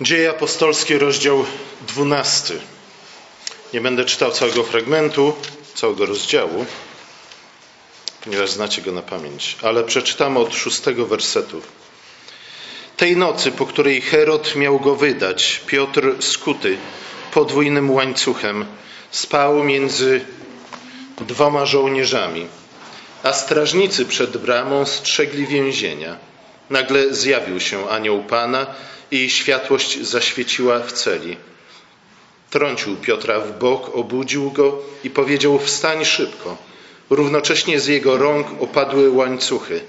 Dzieje apostolskie, rozdział 12. Nie będę czytał całego fragmentu, całego rozdziału, ponieważ znacie go na pamięć, ale przeczytamy od szóstego wersetu. Tej nocy, po której Herod miał go wydać, Piotr skuty podwójnym łańcuchem spał między dwoma żołnierzami, a strażnicy przed bramą strzegli więzienia. Nagle zjawił się anioł Pana i światłość zaświeciła w celi. Trącił Piotra w bok, obudził go i powiedział: Wstań szybko. Równocześnie z jego rąk opadły łańcuchy.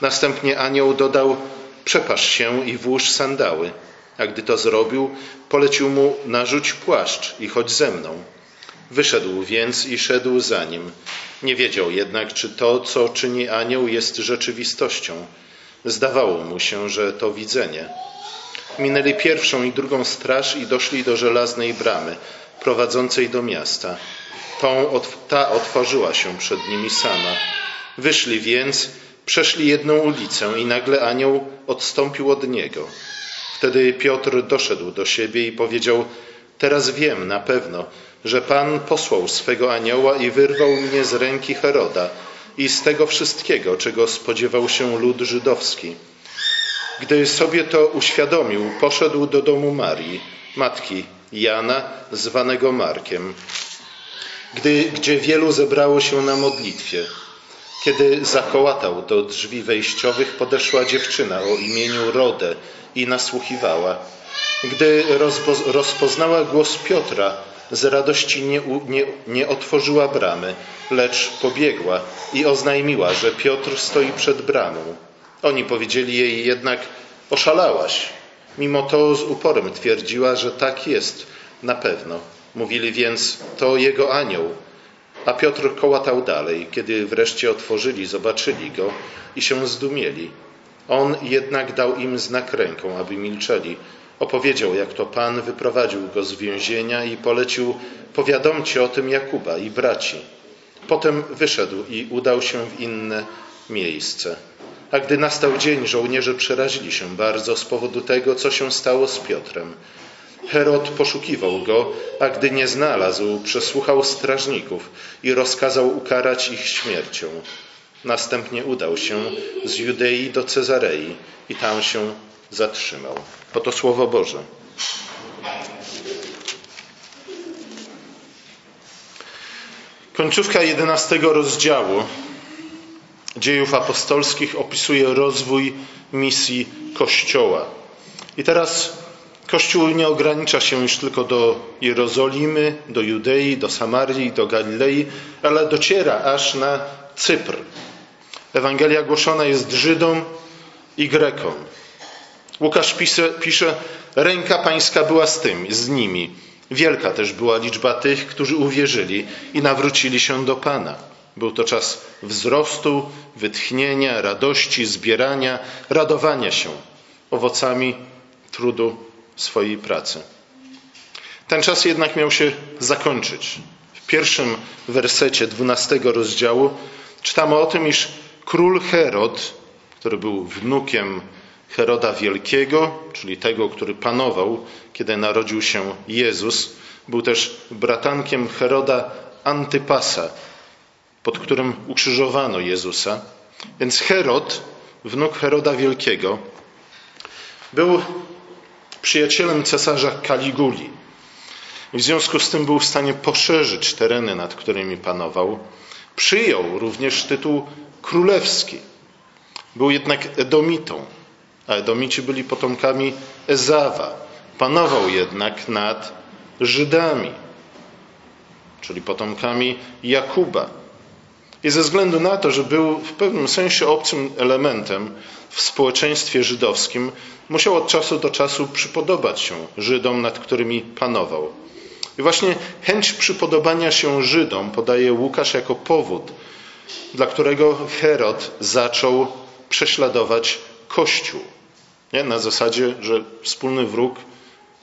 Następnie anioł dodał: Przepasz się i włóż sandały. A gdy to zrobił, polecił mu: Narzuć płaszcz i chodź ze mną. Wyszedł więc i szedł za nim. Nie wiedział jednak, czy to, co czyni anioł, jest rzeczywistością. Zdawało mu się, że to widzenie. Minęli pierwszą i drugą straż i doszli do żelaznej bramy prowadzącej do miasta. Tą, ta otworzyła się przed nimi sama. Wyszli więc, przeszli jedną ulicę i nagle anioł odstąpił od niego. Wtedy Piotr doszedł do siebie i powiedział: Teraz wiem na pewno, że Pan posłał swego anioła i wyrwał mnie z ręki Heroda i z tego wszystkiego, czego spodziewał się lud żydowski. Gdy sobie to uświadomił, poszedł do domu Marii, matki Jana, zwanego Markiem, gdy, gdzie wielu zebrało się na modlitwie. Kiedy zakołatał do drzwi wejściowych, podeszła dziewczyna o imieniu Rodę i nasłuchiwała. Gdy rozpoznała głos Piotra, z radości nie, nie, nie otworzyła bramy, lecz pobiegła i oznajmiła, że Piotr stoi przed bramą. Oni powiedzieli jej jednak: Oszalałaś. Mimo to z uporem twierdziła, że tak jest na pewno. Mówili więc: To jego anioł. A Piotr kołatał dalej. Kiedy wreszcie otworzyli, zobaczyli go i się zdumieli. On jednak dał im znak ręką, aby milczeli. Opowiedział, jak to Pan wyprowadził go z więzienia i polecił: Powiadomcie o tym Jakuba i braci. Potem wyszedł i udał się w inne miejsce. A gdy nastał dzień, żołnierze przerazili się bardzo z powodu tego, co się stało z Piotrem. Herod poszukiwał go, a gdy nie znalazł, przesłuchał strażników i rozkazał ukarać ich śmiercią. Następnie udał się z Judei do Cezarei i tam się zatrzymał. Oto Słowo Boże. Końcówka jedenastego rozdziału dziejów apostolskich opisuje rozwój misji Kościoła. I teraz Kościół nie ogranicza się już tylko do Jerozolimy, do Judei, do Samarii, do Galilei, ale dociera aż na Cypr. Ewangelia głoszona jest Żydom i Grekom. Łukasz pisze, pisze, ręka pańska była z tym, z nimi. Wielka też była liczba tych, którzy uwierzyli i nawrócili się do Pana. Był to czas wzrostu, wytchnienia, radości, zbierania, radowania się owocami trudu swojej pracy. Ten czas jednak miał się zakończyć. W pierwszym wersecie dwunastego rozdziału czytamy o tym, iż król Herod, który był wnukiem Heroda Wielkiego, czyli tego, który panował, kiedy narodził się Jezus, był też bratankiem Heroda Antypasa, pod którym ukrzyżowano Jezusa. Więc Herod, wnuk Heroda Wielkiego, był przyjacielem cesarza Kaliguli. W związku z tym był w stanie poszerzyć tereny, nad którymi panował. Przyjął również tytuł królewski. Był jednak Edomitą, a Edomici byli potomkami Ezawa. Panował jednak nad Żydami, czyli potomkami Jakuba. I ze względu na to, że był w pewnym sensie obcym elementem w społeczeństwie żydowskim, musiał od czasu do czasu przypodobać się Żydom, nad którymi panował. I właśnie chęć przypodobania się Żydom podaje Łukasz jako powód, dla którego Herod zaczął prześladować Kościół. Nie? Na zasadzie, że wspólny wróg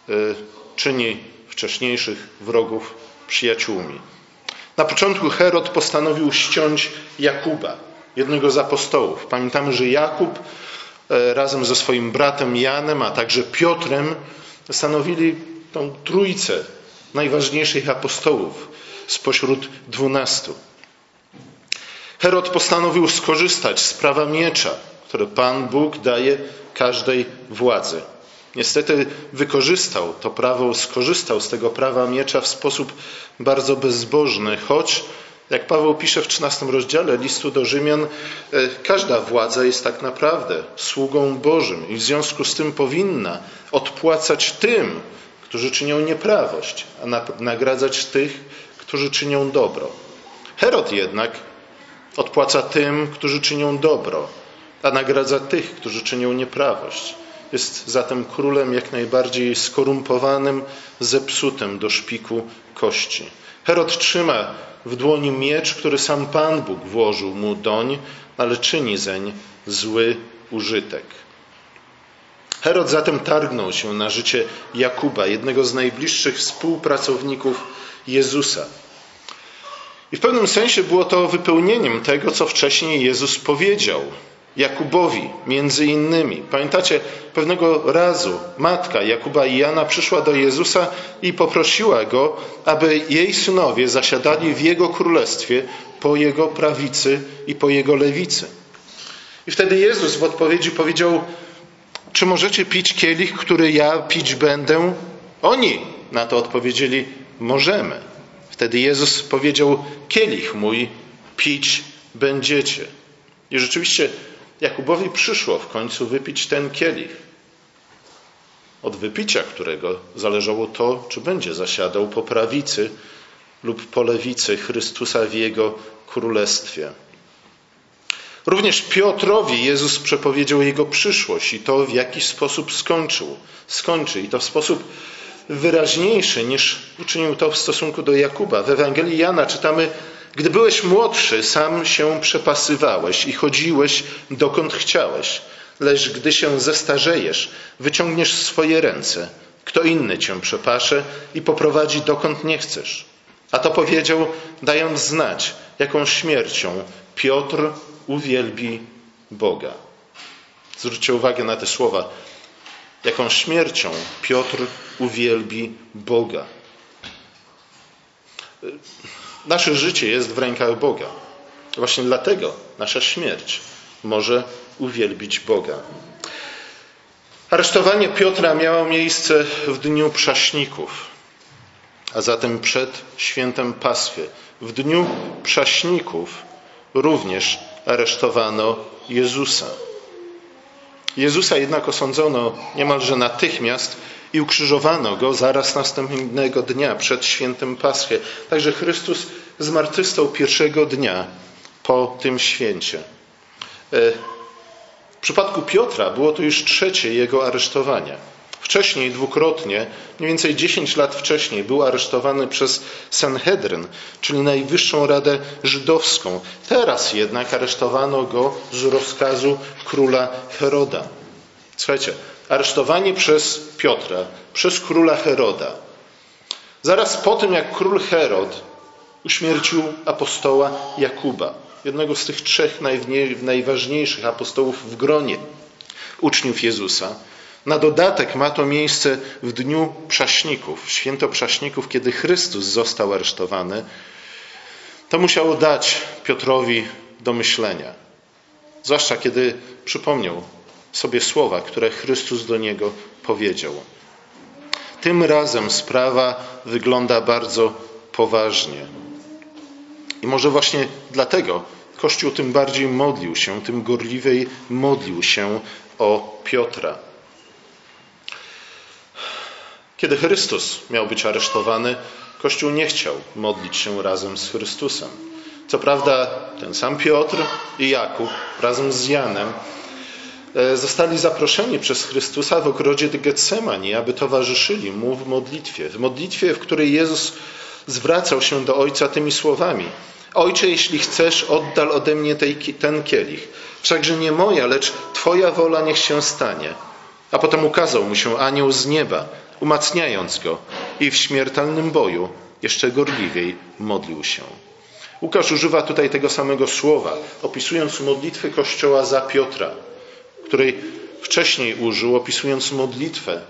y, czyni wcześniejszych wrogów przyjaciółmi. Na początku Herod postanowił ściąć Jakuba, jednego z apostołów. Pamiętamy, że Jakub e, razem ze swoim bratem Janem, a także Piotrem stanowili tą trójcę najważniejszych apostołów spośród dwunastu. Herod postanowił skorzystać z prawa miecza, które Pan Bóg daje każdej władzy. Niestety wykorzystał to prawo, skorzystał z tego prawa miecza w sposób bardzo bezbożny, choć, jak Paweł pisze w 13 rozdziale listu do Rzymian, e, każda władza jest tak naprawdę sługą Bożym i w związku z tym powinna odpłacać tym, którzy czynią nieprawość, a nagradzać tych, którzy czynią dobro. Herod jednak odpłaca tym, którzy czynią dobro, a nagradza tych, którzy czynią nieprawość. Jest zatem królem jak najbardziej skorumpowanym, zepsutym do szpiku kości. Herod trzyma w dłoni miecz, który sam Pan Bóg włożył mu doń, ale czyni zeń zły użytek. Herod zatem targnął się na życie Jakuba, jednego z najbliższych współpracowników Jezusa. I w pewnym sensie było to wypełnieniem tego, co wcześniej Jezus powiedział Jakubowi, między innymi. Pamiętacie, pewnego razu matka Jakuba i Jana przyszła do Jezusa i poprosiła go, aby jej synowie zasiadali w jego królestwie po jego prawicy i po jego lewicy. I wtedy Jezus w odpowiedzi powiedział: Czy możecie pić kielich, który ja pić będę? Oni na to odpowiedzieli: Możemy. Wtedy Jezus powiedział: Kielich mój pić będziecie. I rzeczywiście Jakubowi przyszło w końcu wypić ten kielich, od wypicia którego zależało to, czy będzie zasiadał po prawicy lub po lewicy Chrystusa w jego królestwie. Również Piotrowi Jezus przepowiedział jego przyszłość i to, w jaki sposób skończył, skończy i to w sposób wyraźniejszy niż uczynił to w stosunku do Jakuba. W Ewangelii Jana czytamy, gdy byłeś młodszy, sam się przepasywałeś i chodziłeś dokąd chciałeś, lecz gdy się zestarzejesz, wyciągniesz swoje ręce. Kto inny cię przepasze i poprowadzi dokąd nie chcesz. A to powiedział, dając znać, jaką śmiercią Piotr uwielbi Boga. Zwróćcie uwagę na te słowa. Jaką śmiercią Piotr uwielbi Boga. Nasze życie jest w rękach Boga. Właśnie dlatego nasza śmierć może uwielbić Boga. Aresztowanie Piotra miało miejsce w dniu prześników, a zatem przed świętem Paswy. W dniu prześników również aresztowano Jezusa. Jezusa jednak osądzono niemalże natychmiast i ukrzyżowano go zaraz następnego dnia przed świętem Paschy. Także Chrystus zmartwychwstał pierwszego dnia po tym święcie. E, w przypadku Piotra było to już trzecie jego aresztowanie. Wcześniej dwukrotnie, mniej więcej 10 lat wcześniej, był aresztowany przez Sanhedryn, czyli Najwyższą Radę Żydowską. Teraz jednak aresztowano go z rozkazu króla Heroda. Słuchajcie, aresztowanie przez Piotra, przez króla Heroda. Zaraz po tym, jak król Herod uśmiercił apostoła Jakuba, jednego z tych trzech najważniejszych apostołów w gronie uczniów Jezusa. Na dodatek ma to miejsce w dniu Przaśników, święto Przaśników, kiedy Chrystus został aresztowany. To musiało dać Piotrowi do myślenia. Zwłaszcza kiedy przypomniał sobie słowa, które Chrystus do niego powiedział. Tym razem sprawa wygląda bardzo poważnie. I może właśnie dlatego Kościół tym bardziej modlił się, tym gorliwej modlił się o Piotra. Kiedy Chrystus miał być aresztowany, Kościół nie chciał modlić się razem z Chrystusem. Co prawda, ten sam Piotr i Jakub razem z Janem zostali zaproszeni przez Chrystusa w ogrodzie Getsemani, aby towarzyszyli mu w modlitwie. W modlitwie, w której Jezus zwracał się do Ojca tymi słowami: Ojcze, jeśli chcesz, oddal ode mnie tej, ten kielich. Wszakże nie moja, lecz Twoja wola niech się stanie. A potem ukazał mu się anioł z nieba, umacniając go, i w śmiertelnym boju jeszcze gorliwiej modlił się. Łukasz używa tutaj tego samego słowa, opisując modlitwy Kościoła za Piotra której wcześniej użył, opisując modlitwę,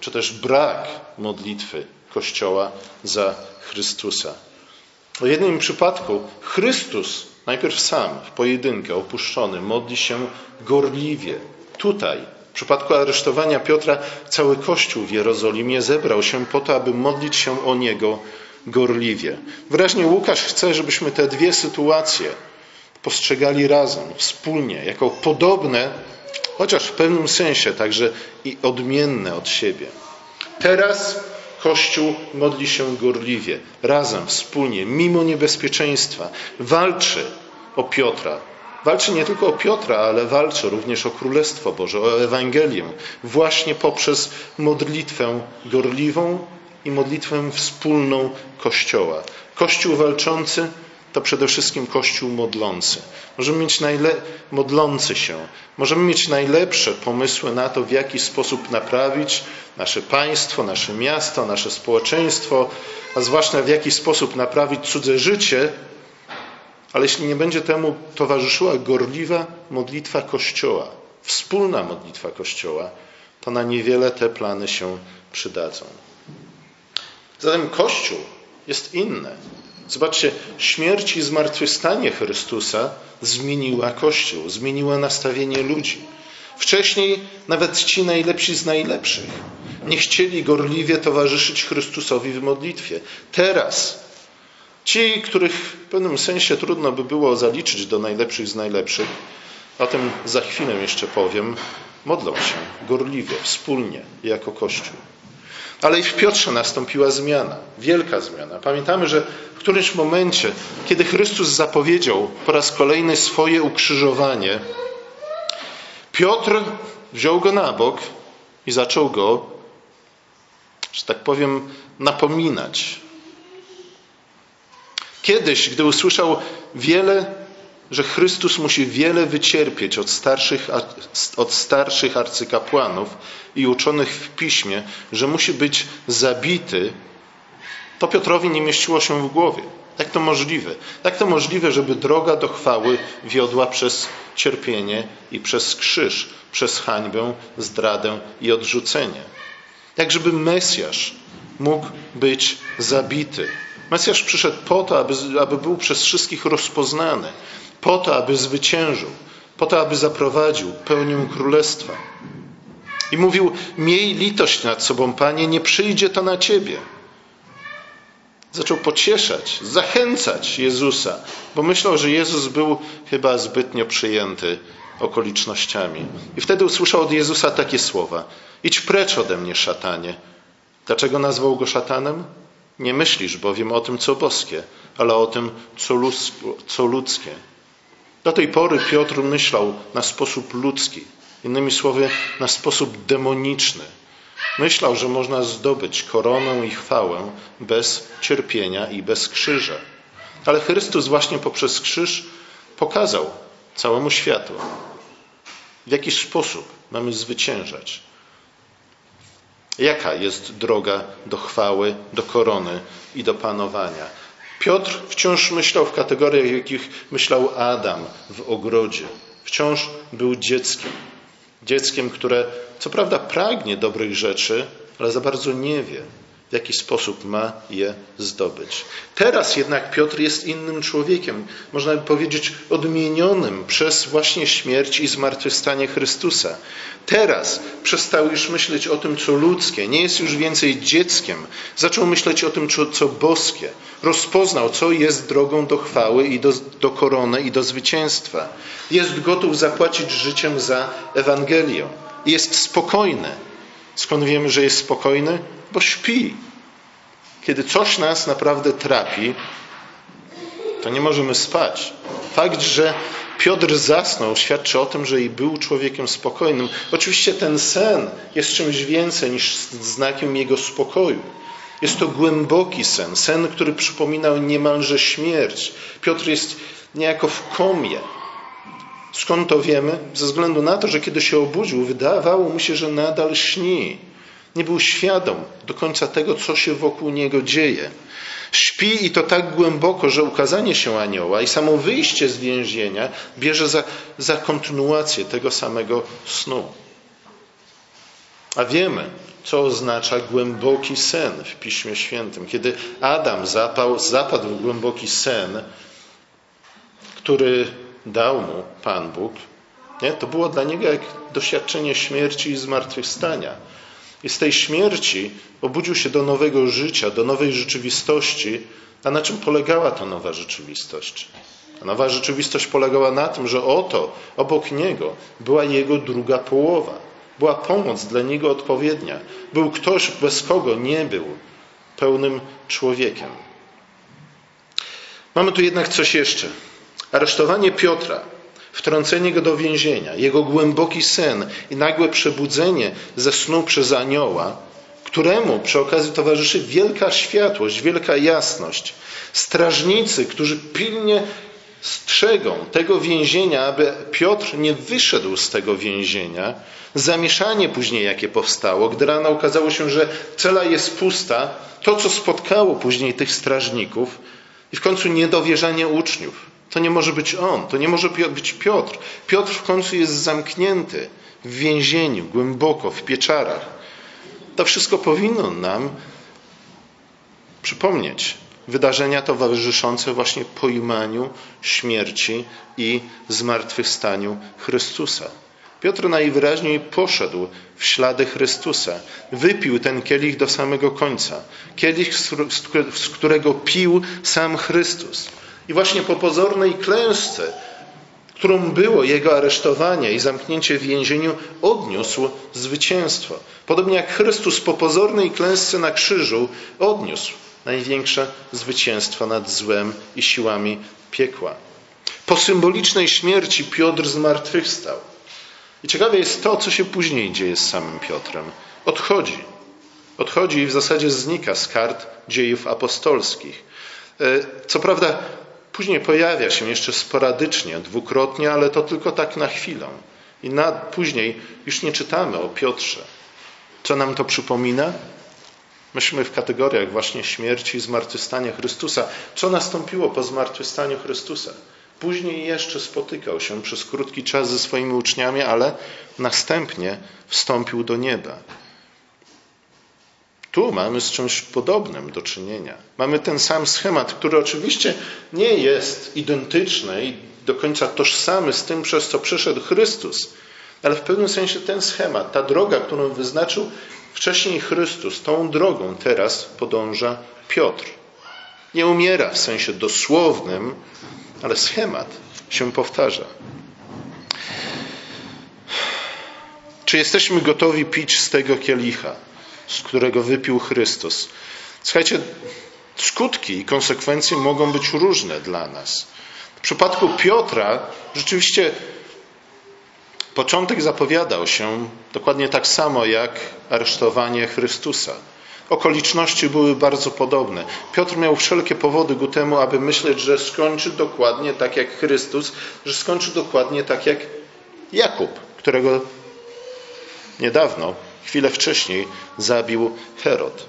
czy też brak modlitwy Kościoła za Chrystusa. W jednym przypadku Chrystus najpierw sam, w pojedynkę, opuszczony, modli się gorliwie. Tutaj, w przypadku aresztowania Piotra, cały Kościół w Jerozolimie zebrał się po to, aby modlić się o niego gorliwie. Wyraźnie Łukasz chce, żebyśmy te dwie sytuacje postrzegali razem, wspólnie, jako podobne, chociaż w pewnym sensie także i odmienne od siebie. Teraz Kościół modli się gorliwie, razem, wspólnie, mimo niebezpieczeństwa. Walczy o Piotra. Walczy nie tylko o Piotra, ale walczy również o Królestwo Boże, o Ewangelię, właśnie poprzez modlitwę gorliwą i modlitwę wspólną Kościoła. Kościół walczący to przede wszystkim Kościół modlący. Możemy mieć najle... modlący się. Możemy mieć najlepsze pomysły na to, w jaki sposób naprawić nasze państwo, nasze miasto, nasze społeczeństwo, a zwłaszcza w jaki sposób naprawić cudze życie, ale jeśli nie będzie temu towarzyszyła gorliwa modlitwa Kościoła, wspólna modlitwa Kościoła, to na niewiele te plany się przydadzą. Zatem Kościół jest inny. Zobaczcie, śmierć i zmartwychwstanie Chrystusa zmieniła Kościół, zmieniła nastawienie ludzi. Wcześniej nawet ci najlepsi z najlepszych nie chcieli gorliwie towarzyszyć Chrystusowi w modlitwie. Teraz ci, których w pewnym sensie trudno by było zaliczyć do najlepszych z najlepszych, o tym za chwilę jeszcze powiem, modlą się gorliwie, wspólnie, jako Kościół. Ale i w Piotrze nastąpiła zmiana, wielka zmiana. Pamiętamy, że w którymś momencie, kiedy Chrystus zapowiedział po raz kolejny swoje ukrzyżowanie, Piotr wziął go na bok i zaczął go, że tak powiem, napominać. Kiedyś, gdy usłyszał wiele że Chrystus musi wiele wycierpieć od starszych, od starszych arcykapłanów i uczonych w piśmie, że musi być zabity, to Piotrowi nie mieściło się w głowie. Jak to możliwe? Jak to możliwe, żeby droga do chwały wiodła przez cierpienie i przez krzyż, przez hańbę, zdradę i odrzucenie? Jak żeby Mesjasz mógł być zabity? Mesjasz przyszedł po to, aby, aby był przez wszystkich rozpoznany, po to, aby zwyciężył, po to, aby zaprowadził pełnię królestwa. I mówił: Miej litość nad sobą, panie, nie przyjdzie to na ciebie. Zaczął pocieszać, zachęcać Jezusa, bo myślał, że Jezus był chyba zbytnio przyjęty okolicznościami. I wtedy usłyszał od Jezusa takie słowa: Idź precz ode mnie, szatanie. Dlaczego nazwał go szatanem? Nie myślisz bowiem o tym, co boskie, ale o tym, co ludzkie. Do tej pory Piotr myślał na sposób ludzki, innymi słowy, na sposób demoniczny. Myślał, że można zdobyć koronę i chwałę bez cierpienia i bez krzyża. Ale Chrystus właśnie poprzez krzyż pokazał całemu światu, w jaki sposób mamy zwyciężać. Jaka jest droga do chwały, do korony i do panowania. Piotr wciąż myślał w kategoriach, jakich myślał Adam w ogrodzie. Wciąż był dzieckiem. Dzieckiem, które co prawda pragnie dobrych rzeczy, ale za bardzo nie wie, w jaki sposób ma je zdobyć. Teraz jednak Piotr jest innym człowiekiem, można by powiedzieć odmienionym przez właśnie śmierć i zmartwychwstanie Chrystusa. Teraz przestał już myśleć o tym, co ludzkie, nie jest już więcej dzieckiem, zaczął myśleć o tym, co boskie. Rozpoznał, co jest drogą do chwały i do, do korony i do zwycięstwa. Jest gotów zapłacić życiem za Ewangelię. Jest spokojny. Skąd wiemy, że jest spokojny? bo śpi. Kiedy coś nas naprawdę trapi, to nie możemy spać. Fakt, że Piotr zasnął, świadczy o tym, że i był człowiekiem spokojnym. Oczywiście ten sen jest czymś więcej niż znakiem jego spokoju. Jest to głęboki sen, sen, który przypominał niemalże śmierć. Piotr jest niejako w komie. Skąd to wiemy? Ze względu na to, że kiedy się obudził, wydawało mu się, że nadal śni. Nie był świadom do końca tego, co się wokół niego dzieje. Śpi i to tak głęboko, że ukazanie się anioła i samo wyjście z więzienia bierze za, za kontynuację tego samego snu. A wiemy, co oznacza głęboki sen w Piśmie Świętym. Kiedy Adam zapał, zapadł w głęboki sen, który dał mu Pan Bóg, nie? to było dla niego jak doświadczenie śmierci i zmartwychwstania. I z tej śmierci obudził się do nowego życia, do nowej rzeczywistości. A na czym polegała ta nowa rzeczywistość? Ta nowa rzeczywistość polegała na tym, że oto obok niego była jego druga połowa. Była pomoc dla niego odpowiednia. Był ktoś, bez kogo nie był pełnym człowiekiem. Mamy tu jednak coś jeszcze. Aresztowanie Piotra wtrącenie go do więzienia, jego głęboki sen i nagłe przebudzenie ze snu przez anioła, któremu przy okazji towarzyszy wielka światłość, wielka jasność. Strażnicy, którzy pilnie strzegą tego więzienia, aby Piotr nie wyszedł z tego więzienia. Zamieszanie później, jakie powstało, gdy rano okazało się, że cela jest pusta, to, co spotkało później tych strażników i w końcu niedowierzanie uczniów. To nie może być on, to nie może być Piotr. Piotr w końcu jest zamknięty w więzieniu, głęboko, w pieczarach. To wszystko powinno nam przypomnieć wydarzenia towarzyszące właśnie pojmaniu śmierci i zmartwychwstaniu Chrystusa. Piotr najwyraźniej poszedł w ślady Chrystusa. Wypił ten kielich do samego końca. Kielich, z którego pił sam Chrystus. I właśnie po pozornej klęsce, którą było jego aresztowanie i zamknięcie w więzieniu, odniósł zwycięstwo. Podobnie jak Chrystus po pozornej klęsce na krzyżu odniósł największe zwycięstwo nad złem i siłami piekła. Po symbolicznej śmierci Piotr zmartwychwstał. I ciekawe jest to, co się później dzieje z samym Piotrem. Odchodzi. Odchodzi i w zasadzie znika z kart dziejów apostolskich. E, co prawda, Później pojawia się jeszcze sporadycznie, dwukrotnie, ale to tylko tak na chwilę. I na, później już nie czytamy o Piotrze. Co nam to przypomina? Myślmy w kategoriach właśnie śmierci i zmartwychwstania Chrystusa. Co nastąpiło po zmartwychwstaniu Chrystusa? Później jeszcze spotykał się przez krótki czas ze swoimi uczniami, ale następnie wstąpił do nieba. Tu mamy z czymś podobnym do czynienia. Mamy ten sam schemat, który oczywiście nie jest identyczny i do końca tożsamy z tym, przez co przyszedł Chrystus, ale w pewnym sensie ten schemat, ta droga, którą wyznaczył wcześniej Chrystus, tą drogą teraz podąża Piotr. Nie umiera w sensie dosłownym, ale schemat się powtarza. Czy jesteśmy gotowi pić z tego kielicha? Z którego wypił Chrystus. Słuchajcie, skutki i konsekwencje mogą być różne dla nas. W przypadku Piotra rzeczywiście początek zapowiadał się dokładnie tak samo jak aresztowanie Chrystusa. Okoliczności były bardzo podobne. Piotr miał wszelkie powody ku temu, aby myśleć, że skończy dokładnie tak jak Chrystus, że skończy dokładnie tak jak Jakub, którego niedawno chwilę wcześniej zabił Herod.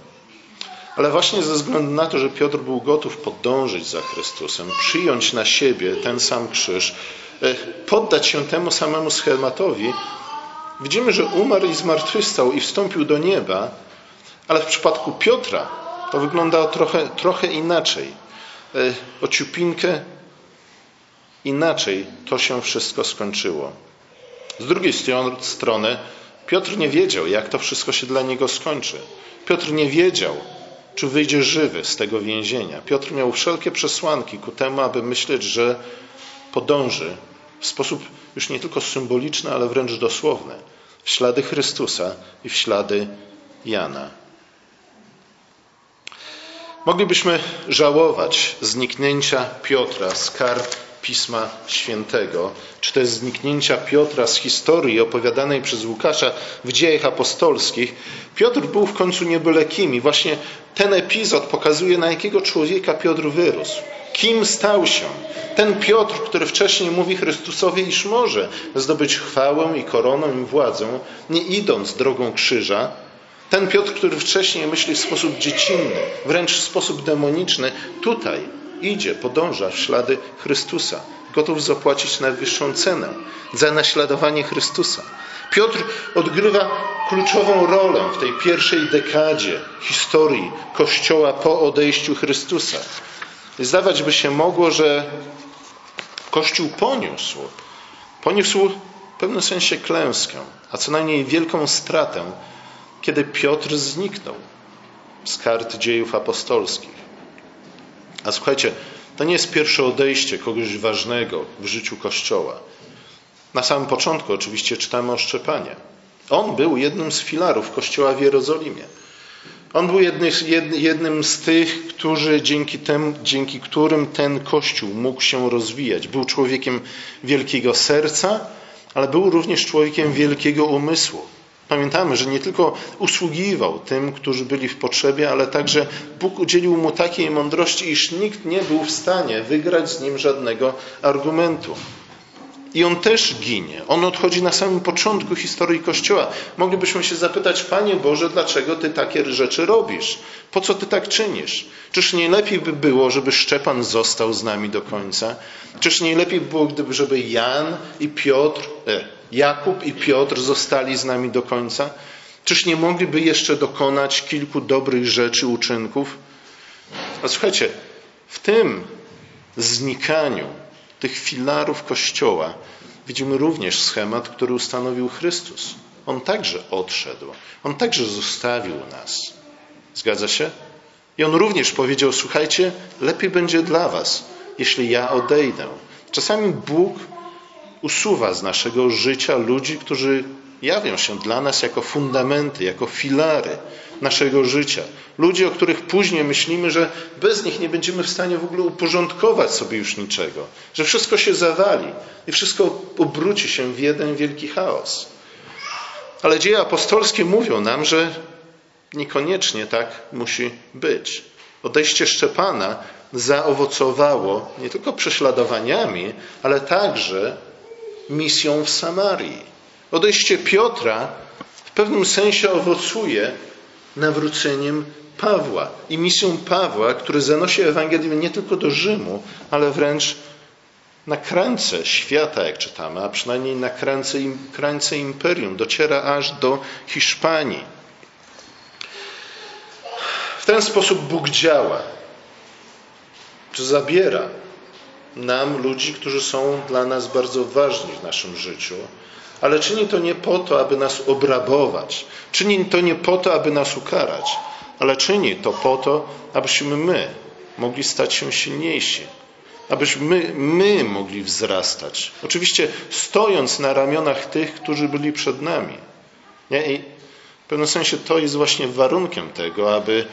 Ale właśnie ze względu na to, że Piotr był gotów podążyć za Chrystusem, przyjąć na siebie ten sam krzyż, e, poddać się temu samemu schematowi, widzimy, że umarł i zmartwychwstał i wstąpił do nieba, ale w przypadku Piotra to wygląda trochę, trochę inaczej. E, o ciupinkę inaczej to się wszystko skończyło. Z drugiej strony Piotr nie wiedział, jak to wszystko się dla niego skończy. Piotr nie wiedział, czy wyjdzie żywy z tego więzienia. Piotr miał wszelkie przesłanki ku temu, aby myśleć, że podąży w sposób już nie tylko symboliczny, ale wręcz dosłowny w ślady Chrystusa i w ślady Jana. Moglibyśmy żałować zniknięcia Piotra z kart Pisma Świętego, czy też zniknięcia Piotra z historii opowiadanej przez Łukasza w dziejach apostolskich, Piotr był w końcu nie byle kim i właśnie ten epizod pokazuje, na jakiego człowieka Piotr wyrósł. Kim stał się? Ten Piotr, który wcześniej mówi Chrystusowi, iż może zdobyć chwałę i koronę i władzę, nie idąc drogą krzyża, Ten Piotr, który wcześniej myśli w sposób dziecinny, wręcz w sposób demoniczny, tutaj idzie, podąża w ślady Chrystusa. Gotów zapłacić najwyższą cenę za naśladowanie Chrystusa. Piotr odgrywa kluczową rolę w tej pierwszej dekadzie historii Kościoła po odejściu Chrystusa. Zdawać by się mogło, że Kościół poniósł, poniósł w pewnym sensie klęskę, a co najmniej wielką stratę, kiedy Piotr zniknął z kart dziejów apostolskich. A słuchajcie, to nie jest pierwsze odejście kogoś ważnego w życiu Kościoła. Na samym początku oczywiście czytamy o Szczepanie. On był jednym z filarów Kościoła w Jerozolimie. On był jednym z tych, którzy dzięki, tem, dzięki którym ten Kościół mógł się rozwijać. Był człowiekiem wielkiego serca, ale był również człowiekiem wielkiego umysłu. Pamiętamy, że nie tylko usługiwał tym, którzy byli w potrzebie, ale także Bóg udzielił mu takiej mądrości, iż nikt nie był w stanie wygrać z nim żadnego argumentu. I on też ginie. On odchodzi na samym początku historii Kościoła. Moglibyśmy się zapytać, Panie Boże, dlaczego Ty takie rzeczy robisz? Po co Ty tak czynisz? Czyż nie lepiej by było, żeby Szczepan został z nami do końca? Czyż nie lepiej by było, gdyby żeby Jan i Piotr, e, Jakub i Piotr zostali z nami do końca? Czyż nie mogliby jeszcze dokonać kilku dobrych rzeczy, uczynków? A słuchajcie, w tym znikaniu tych filarów Kościoła widzimy również schemat, który ustanowił Chrystus. On także odszedł. On także zostawił nas. Zgadza się? I on również powiedział: Słuchajcie, lepiej będzie dla Was, jeśli ja odejdę. Czasami Bóg usuwa z naszego życia ludzi, którzy jawią się dla nas jako fundamenty, jako filary naszego życia. Ludzi, o których później myślimy, że bez nich nie będziemy w stanie w ogóle uporządkować sobie już niczego, że wszystko się zawali i wszystko obróci się w jeden wielki chaos. Ale dzieje apostolskie mówią nam, że niekoniecznie tak musi być. Odejście Szczepana zaowocowało nie tylko prześladowaniami, ale także misją w Samarii. Odejście Piotra w pewnym sensie owocuje nawróceniem Pawła i misją Pawła, który zanosi Ewangelię nie tylko do Rzymu, ale wręcz na krańce świata, jak czytamy, a przynajmniej na krańce, krańce imperium, dociera aż do Hiszpanii. W ten sposób Bóg działa, czy zabiera nam ludzi, którzy są dla nas bardzo ważni w naszym życiu, ale czyni to nie po to, aby nas obrabować, czyni to nie po to, aby nas ukarać, ale czyni to po to, abyśmy my mogli stać się silniejsi, abyśmy my mogli wzrastać. Oczywiście stojąc na ramionach tych, którzy byli przed nami. Nie? I w pewnym sensie to jest właśnie warunkiem tego, aby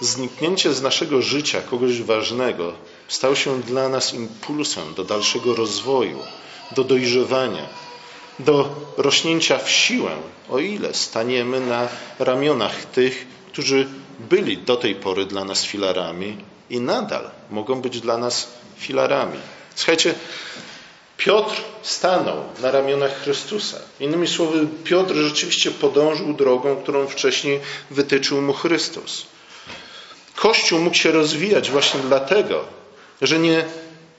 zniknięcie z naszego życia kogoś ważnego stał się dla nas impulsem do dalszego rozwoju, do dojrzewania, do rośnięcia w siłę, o ile staniemy na ramionach tych, którzy byli do tej pory dla nas filarami i nadal mogą być dla nas filarami. Słuchajcie, Piotr stanął na ramionach Chrystusa. Innymi słowy, Piotr rzeczywiście podążył drogą, którą wcześniej wytyczył mu Chrystus. Kościół mógł się rozwijać właśnie dlatego, że nie,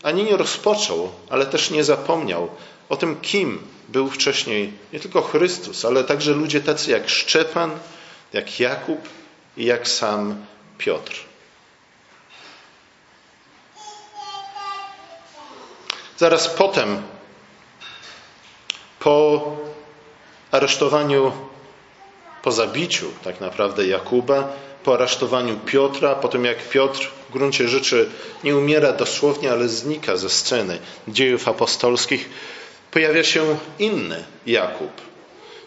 ani nie rozpoczął, ale też nie zapomniał o tym, kim był wcześniej nie tylko Chrystus, ale także ludzie tacy jak Szczepan, jak Jakub i jak sam Piotr. Zaraz potem, po aresztowaniu, po zabiciu tak naprawdę Jakuba, po aresztowaniu Piotra, po tym jak Piotr w gruncie rzeczy nie umiera dosłownie, ale znika ze sceny dziejów apostolskich, pojawia się inny Jakub.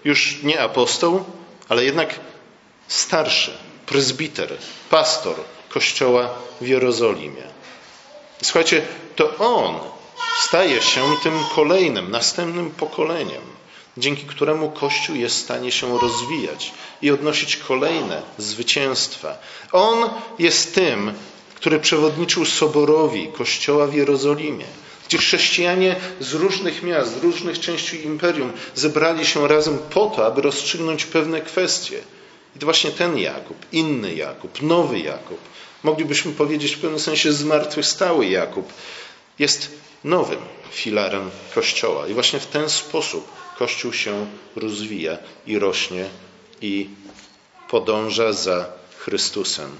Już nie apostoł, ale jednak starszy, prezbiter, pastor kościoła w Jerozolimie. Słuchajcie, to on staje się tym kolejnym, następnym pokoleniem, dzięki któremu Kościół jest w stanie się rozwijać i odnosić kolejne zwycięstwa. On jest tym, który przewodniczył soborowi Kościoła w Jerozolimie gdzie chrześcijanie z różnych miast, z różnych części imperium zebrali się razem po to, aby rozstrzygnąć pewne kwestie. I to właśnie ten Jakub, inny Jakub, nowy Jakub, moglibyśmy powiedzieć w pewnym sensie zmartwychwstały Jakub, jest nowym filarem Kościoła. I właśnie w ten sposób Kościół się rozwija i rośnie i podąża za Chrystusem.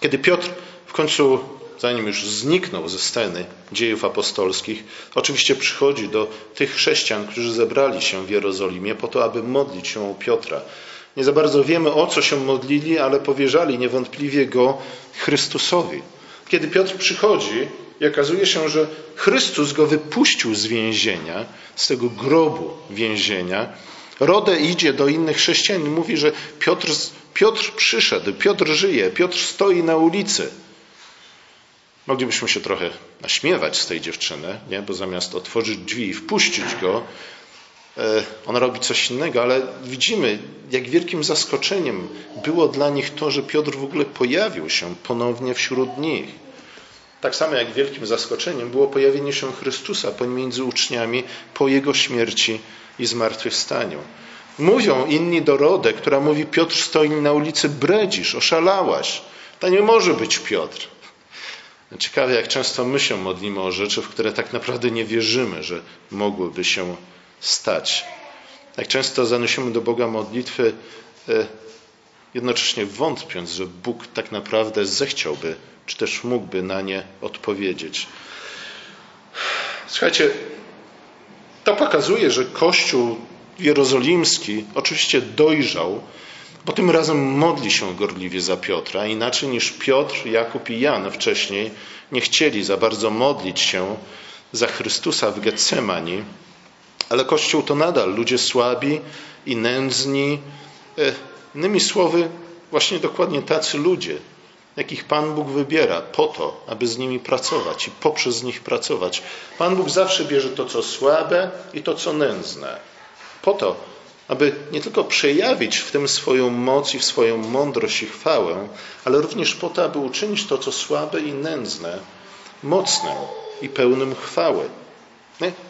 Kiedy Piotr w końcu, zanim już zniknął ze sceny dziejów apostolskich, oczywiście przychodzi do tych chrześcijan, którzy zebrali się w Jerozolimie po to, aby modlić się o Piotra. Nie za bardzo wiemy, o co się modlili, ale powierzali niewątpliwie go Chrystusowi. Kiedy Piotr przychodzi i okazuje się, że Chrystus go wypuścił z więzienia, z tego grobu więzienia, Rodę idzie do innych chrześcijan i mówi, że Piotr, Piotr przyszedł, Piotr żyje, Piotr stoi na ulicy. Moglibyśmy się trochę naśmiewać z tej dziewczyny, nie? bo zamiast otworzyć drzwi i wpuścić go, e, ona robi coś innego, ale widzimy, jak wielkim zaskoczeniem było dla nich to, że Piotr w ogóle pojawił się ponownie wśród nich. Tak samo jak wielkim zaskoczeniem było pojawienie się Chrystusa pomiędzy uczniami po jego śmierci i zmartwychwstaniu. Mówią inni do Rodę, która mówi: Piotr stoi na ulicy, bredzisz, oszalałaś. To nie może być Piotr. Ciekawe, jak często my się modlimy o rzeczy, w które tak naprawdę nie wierzymy, że mogłyby się stać. Jak często zanosimy do Boga modlitwy, e, jednocześnie wątpiąc, że Bóg tak naprawdę zechciałby, czy też mógłby na nie odpowiedzieć. Słuchajcie, to pokazuje, że Kościół jerozolimski oczywiście dojrzał, bo tym razem modli się gorliwie za Piotra, inaczej niż Piotr, Jakub i Jan wcześniej nie chcieli za bardzo modlić się za Chrystusa w Getsemani, ale Kościół to nadal ludzie słabi i nędzni. E, innymi słowy, właśnie dokładnie tacy ludzie, jakich Pan Bóg wybiera po to, aby z nimi pracować i poprzez nich pracować. Pan Bóg zawsze bierze to, co słabe i to, co nędzne, po to, aby nie tylko przejawić w tym swoją moc i w swoją mądrość i chwałę, ale również po to, aby uczynić to, co słabe i nędzne, mocnym i pełnym chwały.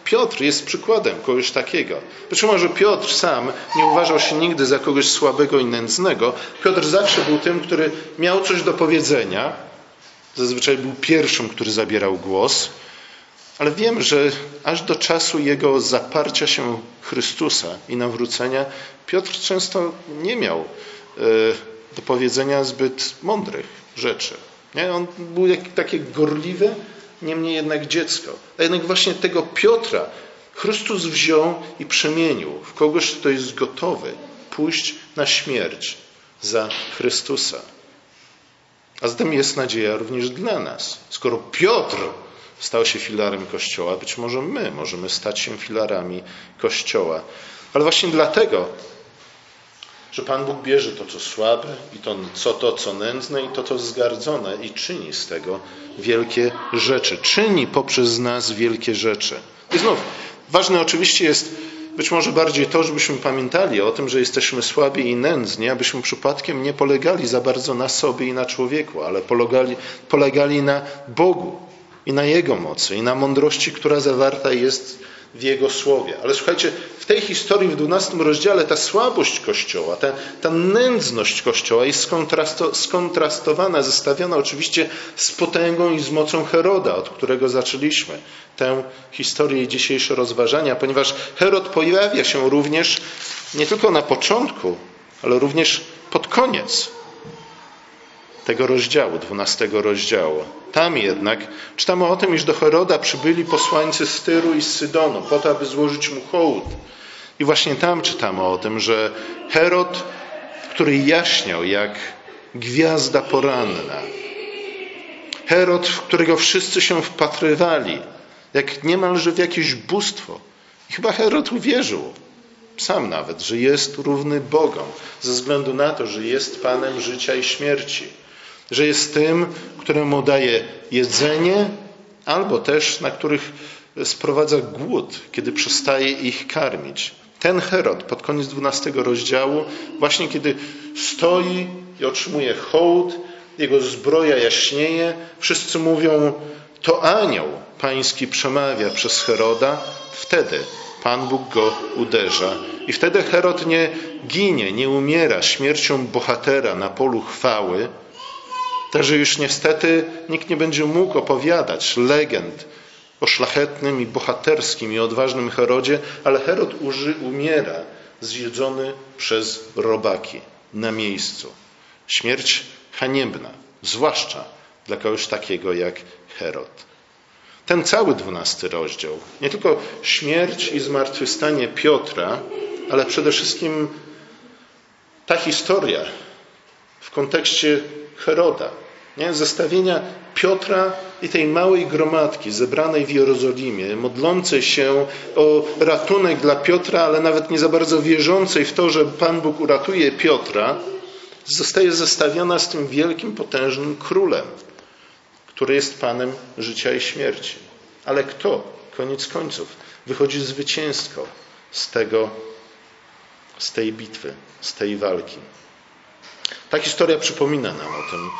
Piotr jest przykładem kogoś takiego. Być może Piotr sam nie uważał się nigdy za kogoś słabego i nędznego. Piotr zawsze był tym, który miał coś do powiedzenia. Zazwyczaj był pierwszym, który zabierał głos. Ale wiem, że aż do czasu jego zaparcia się Chrystusa i nawrócenia, Piotr często nie miał e, do powiedzenia zbyt mądrych rzeczy. Nie? On był takie gorliwy, niemniej jednak dziecko. A jednak właśnie tego Piotra Chrystus wziął i przemienił w kogoś, kto jest gotowy pójść na śmierć za Chrystusa. A zatem jest nadzieja również dla nas. Skoro Piotr stał się filarem Kościoła, być może my możemy stać się filarami Kościoła. Ale właśnie dlatego że Pan Bóg bierze to, co słabe, i to, co to, co nędzne, i to, co zgardzone, i czyni z tego wielkie rzeczy. Czyni poprzez nas wielkie rzeczy. I znów, ważne oczywiście jest być może bardziej to, żebyśmy pamiętali o tym, że jesteśmy słabi i nędzni, abyśmy przypadkiem nie polegali za bardzo na sobie i na człowieku, ale polegali, polegali na Bogu i na Jego mocy i na mądrości, która zawarta jest w Jego Słowie. Ale słuchajcie, w tej historii w 12 rozdziale ta słabość Kościoła, ta, ta nędzność Kościoła jest skontrasto, skontrastowana, zestawiona oczywiście z potęgą i z mocą Heroda, od którego zaczęliśmy tę historię i dzisiejsze rozważania, ponieważ Herod pojawia się również nie tylko na początku, ale również pod koniec tego rozdziału, dwunastego rozdziału. Tam jednak czytamy o tym, iż do Heroda przybyli posłańcy z Tyru i z Sydonu po to, aby złożyć mu hołd. I właśnie tam czytamy o tym, że Herod, który jaśniał jak gwiazda poranna, Herod, w którego wszyscy się wpatrywali, jak niemalże w jakieś bóstwo. I chyba Herod uwierzył, sam nawet, że jest równy Bogom, ze względu na to, że jest Panem życia i śmierci że jest tym, któremu daje jedzenie, albo też na których sprowadza głód, kiedy przestaje ich karmić. Ten Herod pod koniec 12 rozdziału, właśnie kiedy stoi i otrzymuje hołd, jego zbroja jaśnieje, wszyscy mówią, to anioł pański przemawia przez Heroda, wtedy Pan Bóg go uderza. I wtedy Herod nie ginie, nie umiera śmiercią bohatera na polu chwały, także już niestety nikt nie będzie mógł opowiadać legend o szlachetnym i bohaterskim i odważnym Herodzie, ale Herod umiera zjedzony przez robaki na miejscu. Śmierć haniebna, zwłaszcza dla kogoś takiego jak Herod. Ten cały dwunasty rozdział, nie tylko śmierć i zmartwychwstanie Piotra, ale przede wszystkim ta historia w kontekście Heroda, nie? zestawienia Piotra i tej małej gromadki zebranej w Jerozolimie, modlącej się o ratunek dla Piotra, ale nawet nie za bardzo wierzącej w to, że Pan Bóg uratuje Piotra, zostaje zestawiona z tym wielkim, potężnym królem, który jest Panem życia i śmierci. Ale kto, koniec końców, wychodzi zwycięsko z tego, z tej bitwy, z tej walki? Ta historia przypomina nam o tym,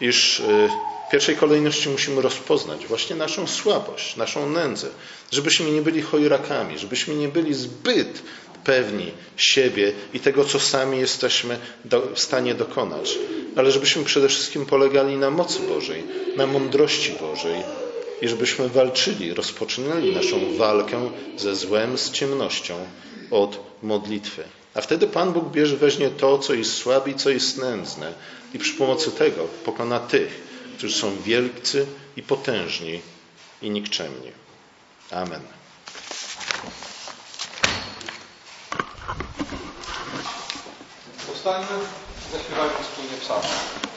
iż y, w pierwszej kolejności musimy rozpoznać właśnie naszą słabość, naszą nędzę, żebyśmy nie byli chojrakami, żebyśmy nie byli zbyt pewni siebie i tego, co sami jesteśmy w stanie dokonać, ale żebyśmy przede wszystkim polegali na mocy Bożej, na mądrości Bożej i żebyśmy walczyli, rozpoczynali naszą walkę ze złem, z ciemnością od modlitwy. A wtedy Pan Bóg bierze, weźmie to, co jest słabe i co jest nędzne i przy pomocy tego pokona tych, którzy są wielcy i potężni i nikczemni. Amen. Powstańmy, zaśpiewajmy wspólnie psalm.